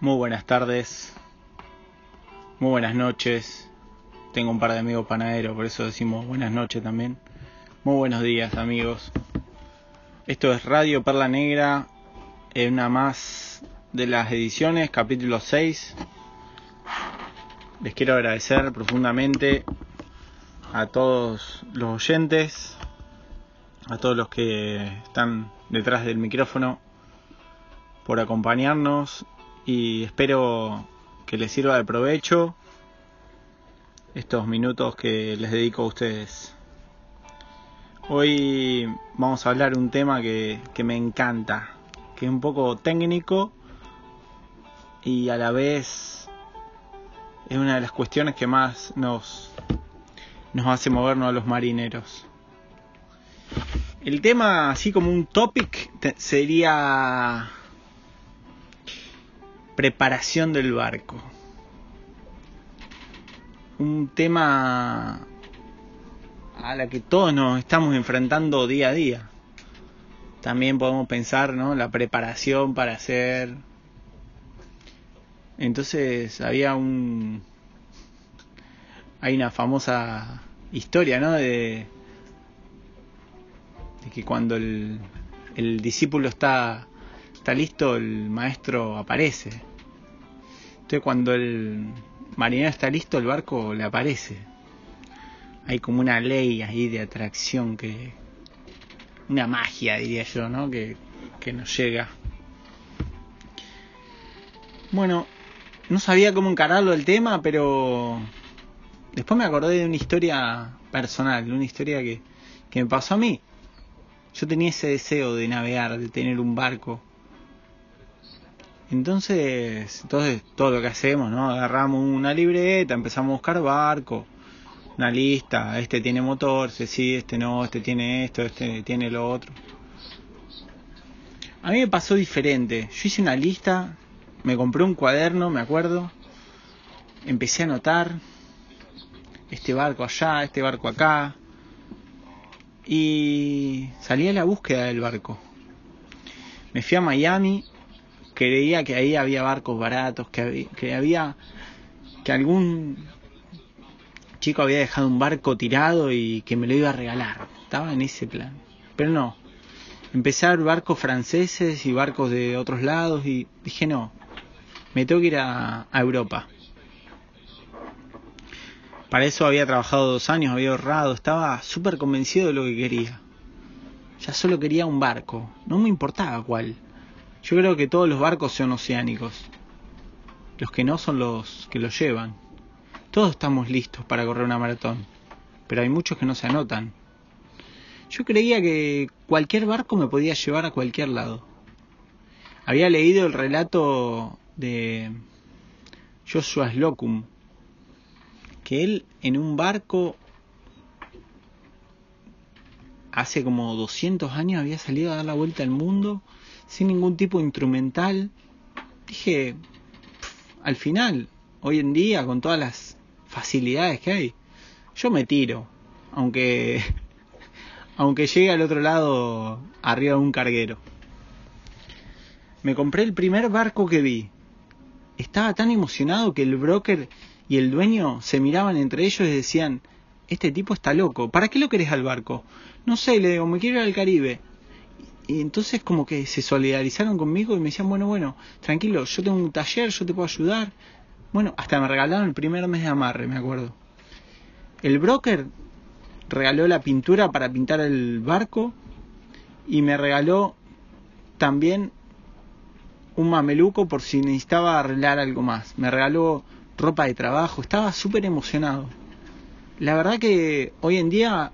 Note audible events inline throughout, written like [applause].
Muy buenas tardes, muy buenas noches. Tengo un par de amigos panaderos, por eso decimos buenas noches también. Muy buenos días amigos. Esto es Radio Perla Negra, en una más de las ediciones, capítulo 6. Les quiero agradecer profundamente a todos los oyentes, a todos los que están detrás del micrófono, por acompañarnos y espero que les sirva de provecho estos minutos que les dedico a ustedes. Hoy vamos a hablar un tema que, que me encanta, que es un poco técnico y a la vez es una de las cuestiones que más nos, nos hace movernos a los marineros. El tema, así como un topic, sería preparación del barco. Un tema a la que todos nos estamos enfrentando día a día. También podemos pensar, ¿no? La preparación para hacer. Entonces había un. Hay una famosa historia, ¿no? De, que cuando el, el discípulo está, está listo, el maestro aparece. Entonces cuando el marinero está listo, el barco le aparece. Hay como una ley ahí de atracción que... Una magia, diría yo, ¿no? Que, que nos llega. Bueno, no sabía cómo encararlo el tema, pero después me acordé de una historia personal, una historia que, que me pasó a mí. Yo tenía ese deseo de navegar, de tener un barco. Entonces, entonces todo lo que hacemos, ¿no? Agarramos una libreta, empezamos a buscar barco, una lista, este tiene motor, este sí, este no, este tiene esto, este tiene lo otro. A mí me pasó diferente. Yo hice una lista, me compré un cuaderno, me acuerdo, empecé a anotar este barco allá, este barco acá, y salí a la búsqueda del barco. Me fui a Miami creía que ahí había barcos baratos, que había, que había que algún chico había dejado un barco tirado y que me lo iba a regalar. Estaba en ese plan. Pero no. Ver barcos franceses y barcos de otros lados y dije no, me tengo que ir a, a Europa. Para eso había trabajado dos años, había ahorrado, estaba súper convencido de lo que quería. Ya solo quería un barco, no me importaba cuál. Yo creo que todos los barcos son oceánicos. Los que no son los que los llevan. Todos estamos listos para correr una maratón, pero hay muchos que no se anotan. Yo creía que cualquier barco me podía llevar a cualquier lado. Había leído el relato de Joshua Slocum, que él en un barco hace como 200 años había salido a dar la vuelta al mundo sin ningún tipo de instrumental. Dije, al final, hoy en día, con todas las facilidades que hay, yo me tiro, aunque, [laughs] aunque llegue al otro lado arriba de un carguero. Me compré el primer barco que vi. Estaba tan emocionado que el broker y el dueño se miraban entre ellos y decían, este tipo está loco, ¿para qué lo querés al barco? No sé, le digo, me quiero ir al Caribe y entonces como que se solidarizaron conmigo y me decían, bueno, bueno, tranquilo, yo tengo un taller, yo te puedo ayudar. Bueno, hasta me regalaron el primer mes de amarre, me acuerdo. El broker regaló la pintura para pintar el barco y me regaló también un mameluco por si necesitaba arreglar algo más. Me regaló ropa de trabajo, estaba súper emocionado. La verdad que hoy en día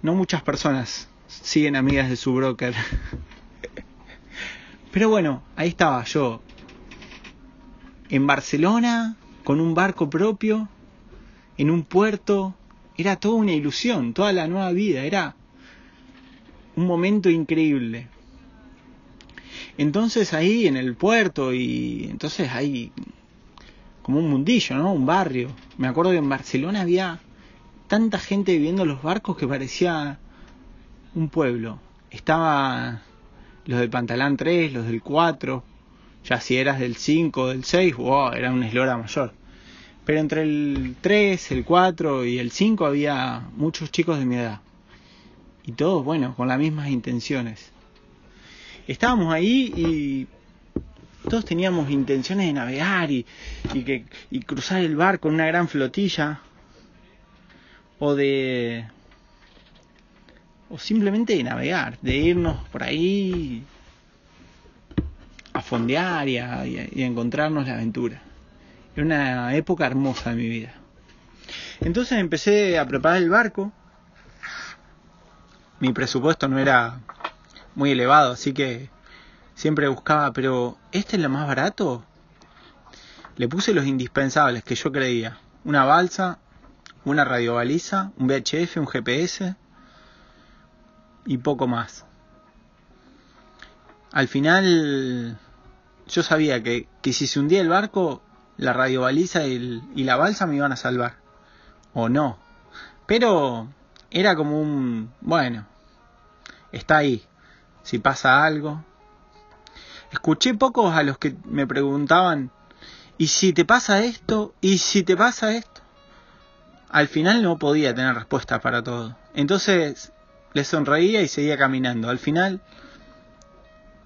no muchas personas siguen amigas de su broker. Pero bueno, ahí estaba yo. En Barcelona, con un barco propio, en un puerto. Era toda una ilusión, toda la nueva vida. Era un momento increíble. Entonces ahí en el puerto y entonces ahí como un mundillo, ¿no? Un barrio. Me acuerdo que en Barcelona había tanta gente viviendo los barcos que parecía un pueblo. Estaba los del Pantalán 3, los del 4. Ya si eras del 5 o del 6, wow, era una eslora mayor. Pero entre el 3, el 4 y el 5 había muchos chicos de mi edad. Y todos, bueno, con las mismas intenciones. Estábamos ahí y todos teníamos intenciones de navegar y, y, que, y cruzar el barco en una gran flotilla. O de... O simplemente de navegar, de irnos por ahí a fondear y a, y a encontrarnos la aventura. Era una época hermosa de mi vida. Entonces empecé a preparar el barco. Mi presupuesto no era muy elevado, así que siempre buscaba, pero ¿este es lo más barato? Le puse los indispensables que yo creía. Una balsa, una radiobaliza, un VHF, un GPS y poco más. Al final yo sabía que, que si se hundía el barco, la radiobaliza y, y la balsa me iban a salvar. O no. Pero era como un... Bueno, está ahí. Si pasa algo. Escuché pocos a los que me preguntaban, ¿y si te pasa esto? ¿Y si te pasa esto? Al final no podía tener respuesta para todo. Entonces les sonreía y seguía caminando. Al final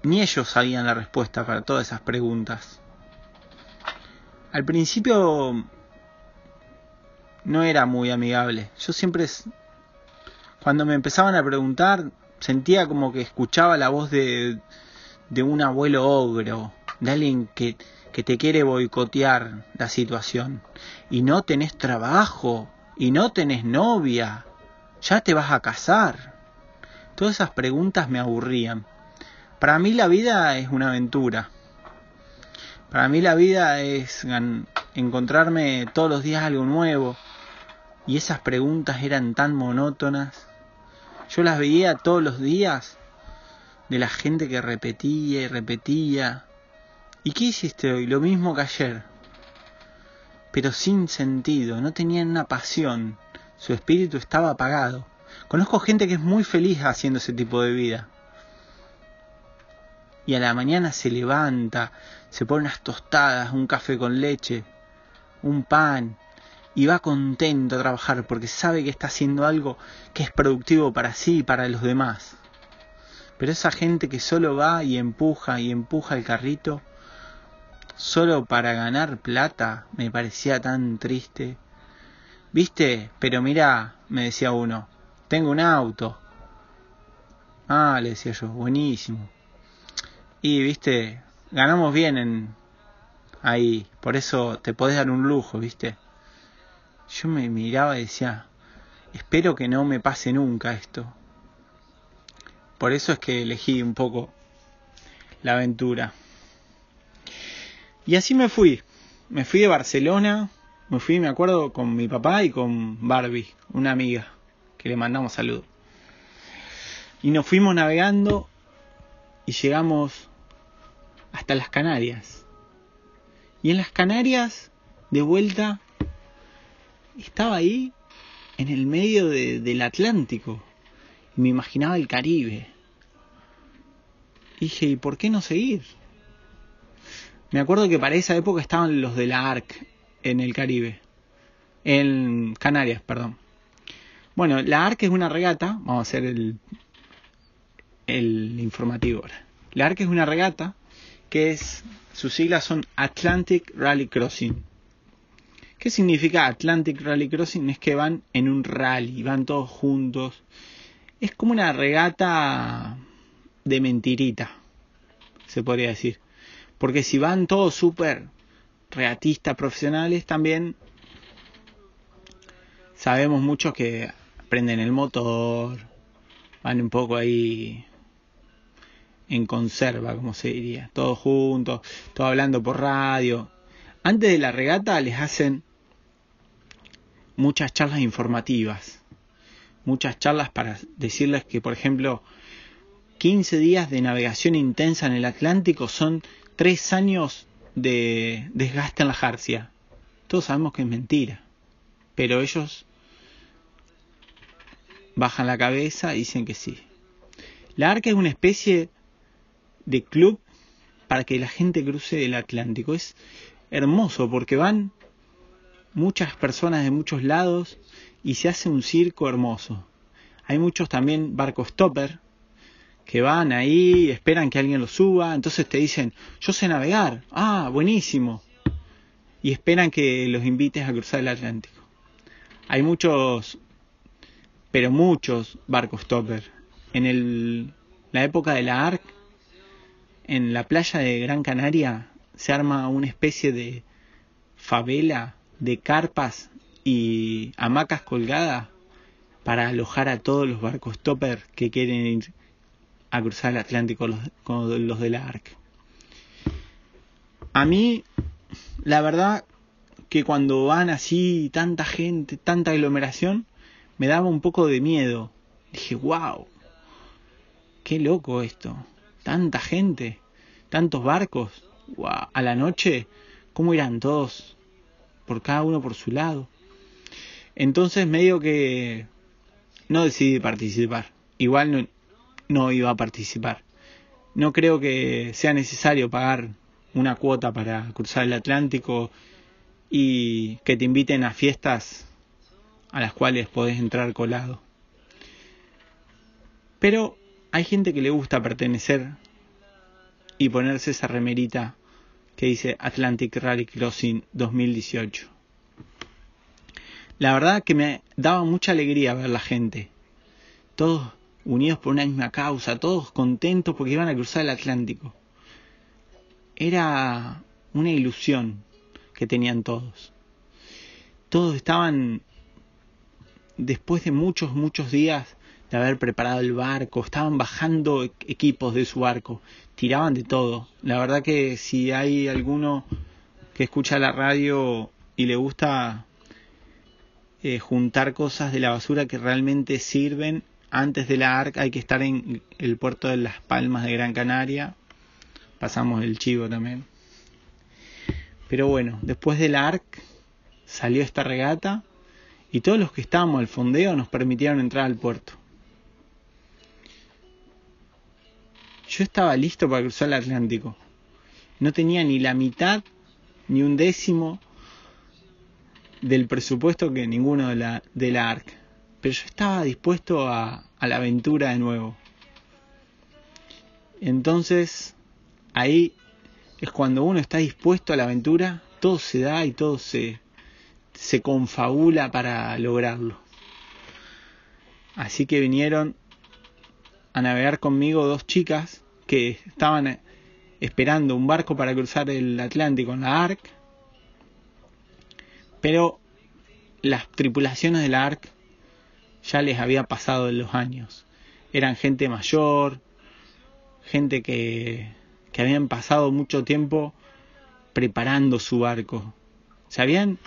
ni ellos sabían la respuesta para todas esas preguntas. Al principio no era muy amigable. Yo siempre, cuando me empezaban a preguntar, sentía como que escuchaba la voz de, de un abuelo ogro, de alguien que, que te quiere boicotear la situación. Y no tenés trabajo, y no tenés novia, ya te vas a casar. Todas esas preguntas me aburrían. Para mí la vida es una aventura. Para mí la vida es encontrarme todos los días algo nuevo. Y esas preguntas eran tan monótonas. Yo las veía todos los días de la gente que repetía y repetía. ¿Y qué hiciste hoy? Lo mismo que ayer. Pero sin sentido, no tenían una pasión. Su espíritu estaba apagado. Conozco gente que es muy feliz haciendo ese tipo de vida y a la mañana se levanta, se pone unas tostadas, un café con leche, un pan y va contento a trabajar porque sabe que está haciendo algo que es productivo para sí y para los demás. Pero esa gente que solo va y empuja y empuja el carrito solo para ganar plata me parecía tan triste. ¿Viste? Pero mira, me decía uno, tengo un auto. Ah, le decía yo, buenísimo. Y, viste, ganamos bien en ahí, por eso te podés dar un lujo, viste. Yo me miraba y decía, espero que no me pase nunca esto. Por eso es que elegí un poco la aventura. Y así me fui. Me fui de Barcelona, me fui, me acuerdo, con mi papá y con Barbie, una amiga, que le mandamos saludos. Y nos fuimos navegando y llegamos hasta las Canarias. Y en las Canarias, de vuelta, estaba ahí en el medio del Atlántico. Y me imaginaba el Caribe. dije, ¿y por qué no seguir? Me acuerdo que para esa época estaban los de la ARC en el Caribe. En Canarias, perdón. Bueno, la ARC es una regata. Vamos a hacer el, informativo ahora. La ARC es una regata que es, sus siglas son Atlantic Rally Crossing. ¿Qué significa Atlantic Rally Crossing? Es que van en un rally, van todos juntos. Es como una regata de mentirita, se podría decir. Porque si van todos súper regatistas profesionales, también sabemos muchos que prenden el motor, van un poco ahí en conserva, como se diría, todos juntos, todos hablando por radio. Antes de la regata les hacen muchas charlas informativas, muchas charlas para decirles que, por ejemplo, 15 días de navegación intensa en el Atlántico son 3 años de desgaste en la jarcia. Todos sabemos que es mentira, pero ellos bajan la cabeza y dicen que sí. La arca es una especie de club para que la gente cruce el Atlántico. Es hermoso porque van muchas personas de muchos lados y se hace un circo hermoso. Hay muchos también barcos stopper que van ahí, esperan que alguien los suba, entonces te dicen, yo sé navegar, ah, buenísimo, y esperan que los invites a cruzar el Atlántico. Hay muchos, pero muchos barcos stopper. En el, la época de la ARC, en la playa de Gran Canaria, se arma una especie de favela de carpas y hamacas colgadas para alojar a todos los barcos topper que quieren ir a cruzar el Atlántico con los de la ARC. A mí, la verdad que cuando van así tanta gente, tanta aglomeración, me daba un poco de miedo. Dije, wow, qué loco esto. Tanta gente, tantos barcos. a la noche, ¿cómo irán todos? Por cada uno por su lado. Entonces medio que no decidí participar. Igual no, no iba a participar. No creo que sea necesario pagar una cuota para cruzar el Atlántico y que te inviten a fiestas a las cuales podés entrar colado. Pero hay gente que le gusta pertenecer y ponerse esa remerita que dice Atlantic Rally Crossing 2018. La verdad que me daba mucha alegría ver la gente. Todos unidos por una misma causa, todos contentos porque iban a cruzar el Atlántico. Era una ilusión que tenían todos. Todos estaban, después de muchos, muchos días de haber preparado el barco, estaban bajando equipos de su barco, tiraban de todo. La verdad que si hay alguno que escucha la radio y le gusta eh, juntar cosas de la basura que realmente sirven. Antes de la ARC hay que estar en el puerto de Las Palmas de Gran Canaria. Pasamos el chivo también. Pero bueno, después de la ARC salió esta regata y todos los que estábamos al fondeo nos permitieron entrar al puerto. Yo estaba listo para cruzar el Atlántico. No tenía ni la mitad, ni un décimo del presupuesto que ninguno de la, de la ARC. Pero yo estaba dispuesto a, a la aventura de nuevo. Entonces, ahí es cuando uno está dispuesto a la aventura, todo se da y todo se, se confabula para lograrlo. Así que vinieron a navegar conmigo dos chicas que estaban esperando un barco para cruzar el Atlántico en la ARC pero las tripulaciones de la ARC ya les había pasado en los años. Eran gente mayor, gente que, que habían pasado mucho tiempo preparando su barco. Se habían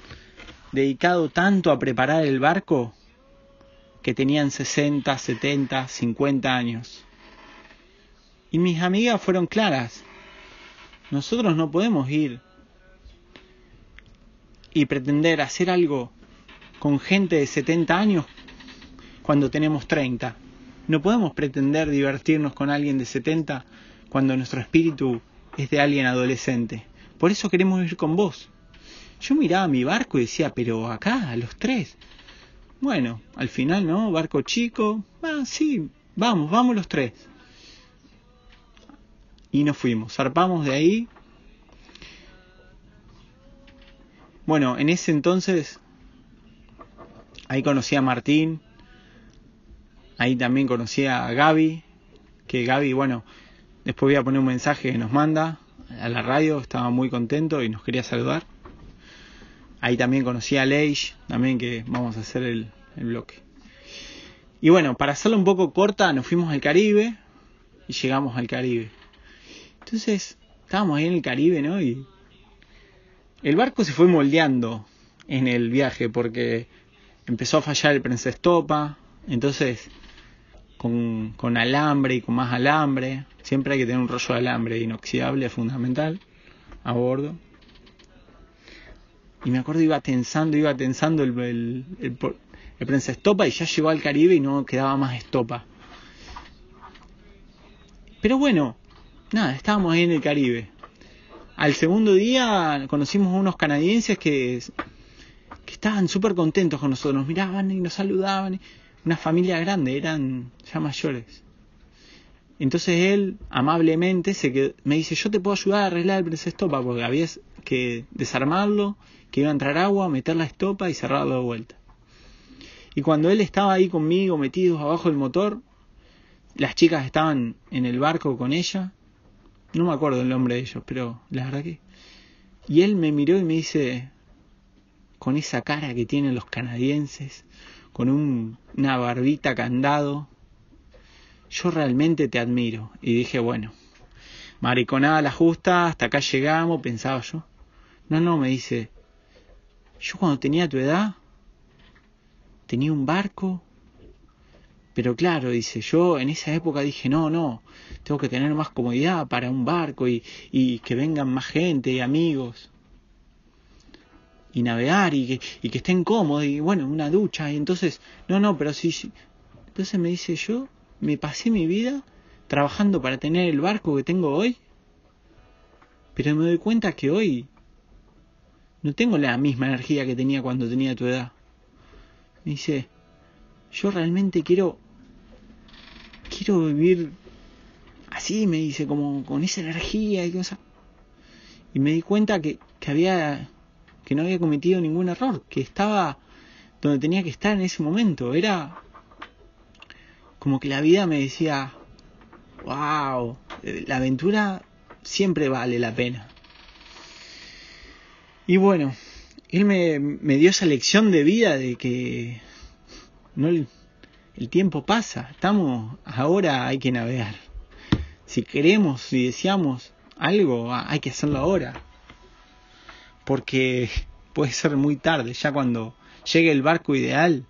dedicado tanto a preparar el barco que tenían 60, 70, 50 años. Y mis amigas fueron claras. Nosotros no podemos ir y pretender hacer algo con gente de 70 años cuando tenemos 30. No podemos pretender divertirnos con alguien de 70 cuando nuestro espíritu es de alguien adolescente. Por eso queremos ir con vos. Yo miraba mi barco y decía, pero acá, a los tres. Bueno, al final, ¿no? Barco chico. Ah, sí, vamos, vamos los tres. Y nos fuimos. Zarpamos de ahí Bueno, en ese entonces, ahí conocí a Martín, ahí también conocí a Gaby, que Gaby, bueno, después voy a poner un mensaje que nos manda a la radio, estaba muy contento y nos quería saludar. Ahí también conocí a Leish, también que vamos a hacer el, el bloque. Y bueno, para hacerlo un poco corta, nos fuimos al Caribe y llegamos al Caribe. Entonces, estábamos ahí en el Caribe, ¿no? Y el barco se fue moldeando en el viaje porque empezó a fallar el prensestopa, entonces con, con, alambre y con más alambre, siempre hay que tener un rollo de alambre inoxidable, es fundamental, a bordo. Y me acuerdo iba tensando, iba tensando el, el, el, el prensestopa y ya llegó al Caribe y no quedaba más estopa. Pero bueno, nada, estábamos ahí en el Caribe. al segundo día conocimos a unos canadienses que, que estaban súper contentos con nosotros, nos miraban y nos saludaban, una familia grande, eran ya mayores. Entonces él amablemente se me dice, yo te puedo ayudar a arreglar el estopa, porque había que desarmarlo, que iba a entrar agua, meter la estopa y cerrarlo de vuelta. Y cuando él estaba ahí conmigo, metidos abajo del motor, las chicas estaban en el barco con ella, no me acuerdo el nombre de ellos, pero la verdad que... Y él me miró y me dice, con esa cara que tienen los canadienses, con una barbita candado, yo realmente te admiro. Y dije, bueno, mariconada la justa, hasta acá llegamos, pensaba yo. No, no, me dice, yo cuando tenía tu edad, tenía un barco, pero claro, dice, yo en esa época dije, no, no, tengo que tener más comodidad para un barco y, que vengan más gente y amigos. Y navegar y que, y que estén cómodos y bueno, una ducha. Y entonces, no, no, pero sí. Entonces me dice, yo me pasé mi vida trabajando para tener el barco que tengo hoy. Pero me doy cuenta que hoy no tengo la misma energía que tenía cuando tenía tu edad. Me dice, yo realmente quiero, quiero vivir así, me dice, como con esa energía y cosas. Y me di cuenta que, que había, que no había cometido ningún error, que estaba donde tenía que estar en ese momento. Era como que la vida me decía, wow, la aventura siempre vale la pena. Y bueno, él me, me dio esa lección de vida de que no el, tiempo pasa, estamos ahora hay que navegar. Si queremos, si deseamos algo, hay que hacerlo ahora. Porque puede ser muy tarde, ya cuando llegue el barco ideal,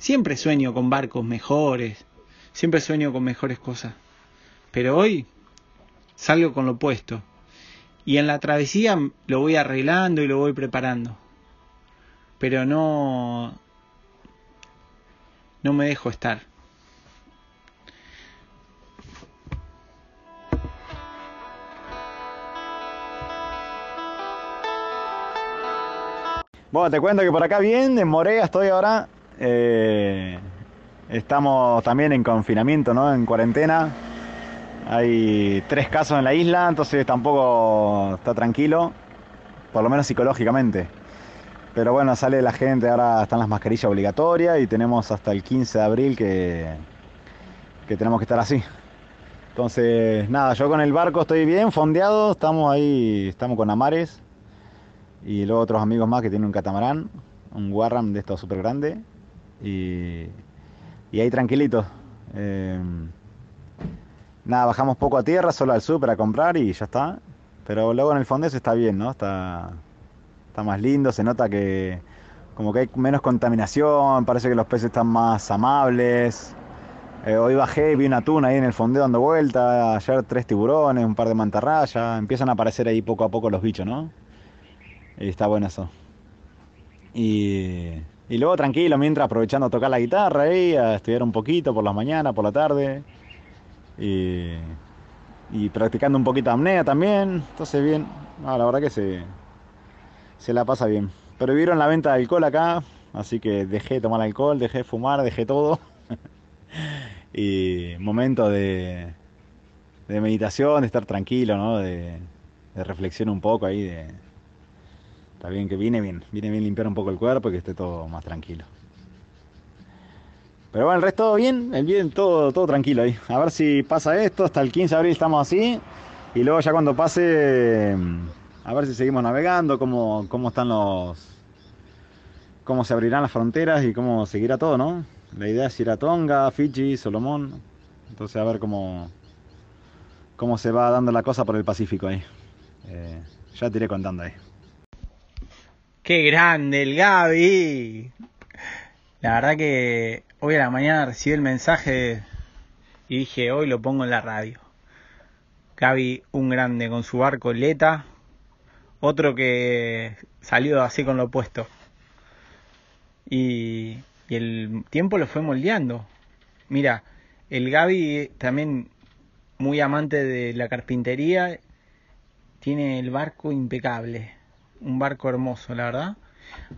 Siempre sueño con barcos mejores, siempre sueño con mejores cosas. Pero hoy salgo con lo opuesto. Y en la travesía lo voy arreglando y lo voy preparando. Pero no no me dejo estar. Bueno, te cuento que por acá bien, en Morea estoy ahora eh, estamos también en confinamiento, ¿no? En cuarentena. Hay tres casos en la isla, entonces tampoco está tranquilo, por lo menos psicológicamente. Pero bueno, sale la gente, ahora están las mascarillas obligatorias y tenemos hasta el 15 de abril que, que tenemos que estar así. Entonces, nada, yo con el barco estoy bien, fondeado, estamos ahí, estamos con Amares y luego otros amigos más que tienen un catamarán, un Warram de estos súper grande y, ahí tranquilito. Em, nada, bajamos poco a tierra, solo al sur para comprar y ya está. Pero luego en el fondo eso está bien, ¿no? Está, está más lindo, se nota que como que hay menos contaminación, parece que los peces están más amables. Eh, hoy bajé vi una tuna ahí en el fondeo dando vuelta, ayer tres tiburones, un par de mantarrayas, empiezan a aparecer ahí poco a poco los bichos, ¿no? Y está bueno eso. Y y luego tranquilo, mientras aprovechando a tocar la guitarra ahí, a estudiar un poquito por las mañanas, por la tarde. Y, practicando un poquito de apnea también. Entonces bien, la verdad que se, se la pasa bien. Pero vieron la venta de alcohol acá, así que dejé de tomar alcohol, dejé de fumar, dejé todo. [laughs] y momento de, de meditación, de estar tranquilo, ¿no? De, de reflexión un poco ahí, de, Está bien que viene bien, viene bien limpiar un poco el cuerpo y que esté todo más tranquilo. Pero bueno, el resto todo bien, el bien todo, todo tranquilo ahí. A ver si pasa esto, hasta el 15 de abril estamos así. Y luego ya cuando pase, a ver si seguimos navegando, cómo, cómo están los... cómo se abrirán las fronteras y cómo seguirá todo, ¿no? La idea es ir a Tonga, Fiji, Solomón. Entonces a ver cómo, cómo se va dando la cosa por el Pacífico ahí. Eh, ya te iré contando ahí. Qué grande el Gaby. La verdad que hoy a la mañana recibí el mensaje y dije, hoy lo pongo en la radio. Gaby, un grande con su barco Leta. Otro que salió así con lo opuesto. Y, el tiempo lo fue moldeando. Mira, el Gaby también muy amante de la carpintería tiene el barco impecable, un barco hermoso, la verdad.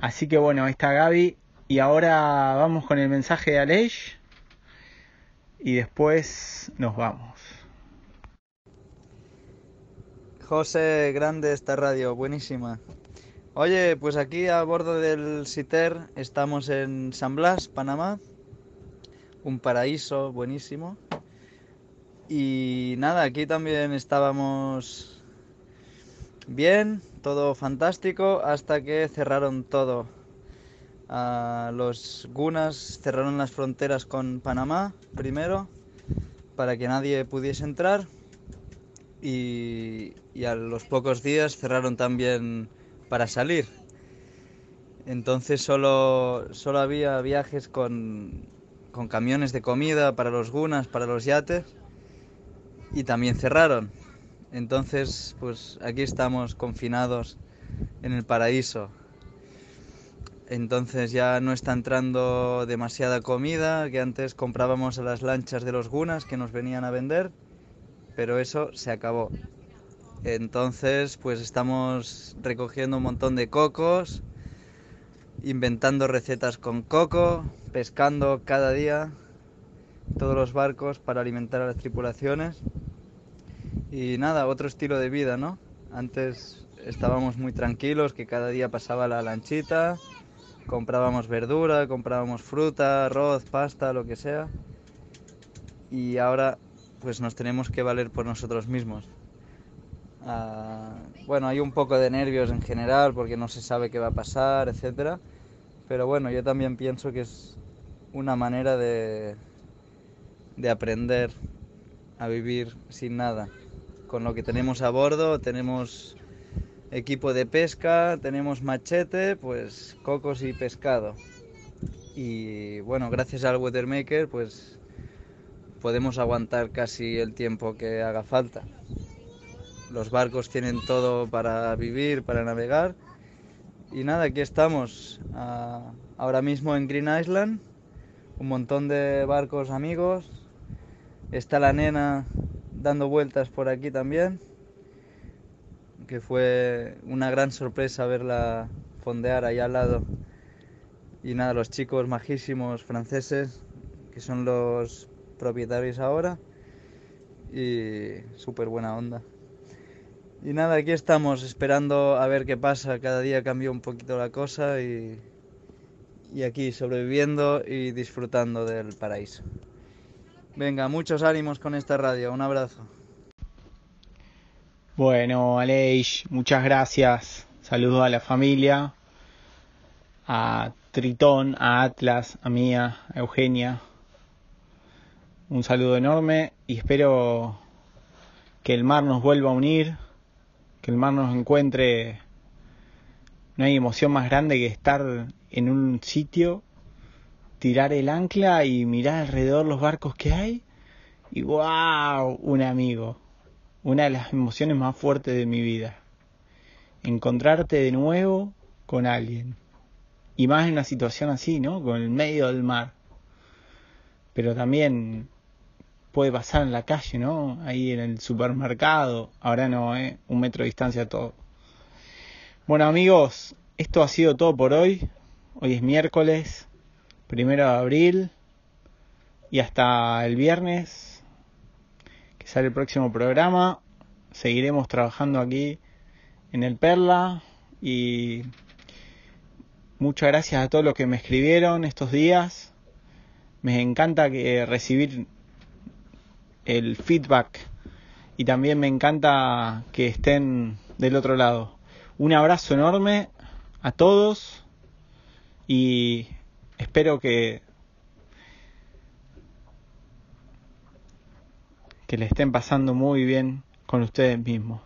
Así que bueno, ahí está Gaby. Y ahora vamos con el mensaje de Aleix. Y después nos vamos. José, grande esta radio, buenísima. Oye, pues aquí a bordo del CITER estamos en San Blas, Panamá. Un paraíso buenísimo. Y nada, aquí también estábamos bien, todo fantástico, hasta que cerraron todo. Los gunas cerraron las fronteras con Panamá primero, para que nadie pudiese entrar. Y, y a los pocos días cerraron también para salir. Entonces solo, solo había viajes con, con camiones de comida para los gunas, para los yates y también cerraron. Entonces, pues aquí estamos confinados en el paraíso. Entonces ya no está entrando demasiada comida, que antes comprábamos a las lanchas de los gunas que nos venían a vender, pero eso se acabó. Entonces, pues estamos recogiendo un montón de cocos, inventando recetas con coco, pescando cada día todos los barcos para alimentar a las tripulaciones. Y nada, otro estilo de vida, ¿no? Antes estábamos muy tranquilos, que cada día pasaba la lanchita, comprábamos verdura, comprábamos fruta, arroz, pasta, lo que sea. Y ahora pues nos tenemos que valer por nosotros mismos. Ah, bueno, hay un poco de nervios en general porque no se sabe qué va a pasar, etcétera. Pero bueno, yo también pienso que es una manera de, de aprender a vivir sin nada. Con lo que tenemos a bordo, tenemos equipo de pesca, tenemos machete, pues cocos y pescado. Y bueno, gracias al Weathermaker, pues podemos aguantar casi el tiempo que haga falta. Los barcos tienen todo para vivir, para navegar. Y nada, aquí estamos. Ah, ahora mismo en Green Island. Un montón de barcos amigos. Está la nena dando vueltas por aquí también. Que fue una gran sorpresa verla fondear ahí al lado. Y nada, los chicos majísimos franceses, que son los propietarios ahora. Y súper buena onda. Y nada, aquí estamos esperando a ver qué pasa. Cada día cambió un poquito la cosa y, y aquí sobreviviendo y disfrutando del paraíso. Venga, muchos ánimos con esta radio. Un abrazo. Bueno, Aleix, muchas gracias. Saludos a la familia, a Tritón, a Atlas, a Mía, a Eugenia. Un saludo enorme y espero que el mar nos vuelva a unir que el mar nos encuentre, no hay emoción más grande que estar en un sitio, tirar el ancla y mirar alrededor los barcos que hay y wow, un amigo, una de las emociones más fuertes de mi vida. Encontrarte de nuevo con alguien. Y más en una situación así, ¿no? Con el medio del mar. Pero también puede pasar en la calle, ¿no? Ahí en el supermercado. Ahora no, ¿eh? Un metro de distancia todo. Bueno amigos, esto ha sido todo por hoy. Hoy es miércoles, primero de abril. Y hasta el viernes, sale el próximo programa. Seguiremos trabajando aquí en el Perla. Y muchas gracias a todos los que me escribieron estos días. Me encanta que recibir el feedback y también me encanta que estén del otro lado. Un abrazo enorme a todos y espero que que le estén pasando muy bien con ustedes mismos.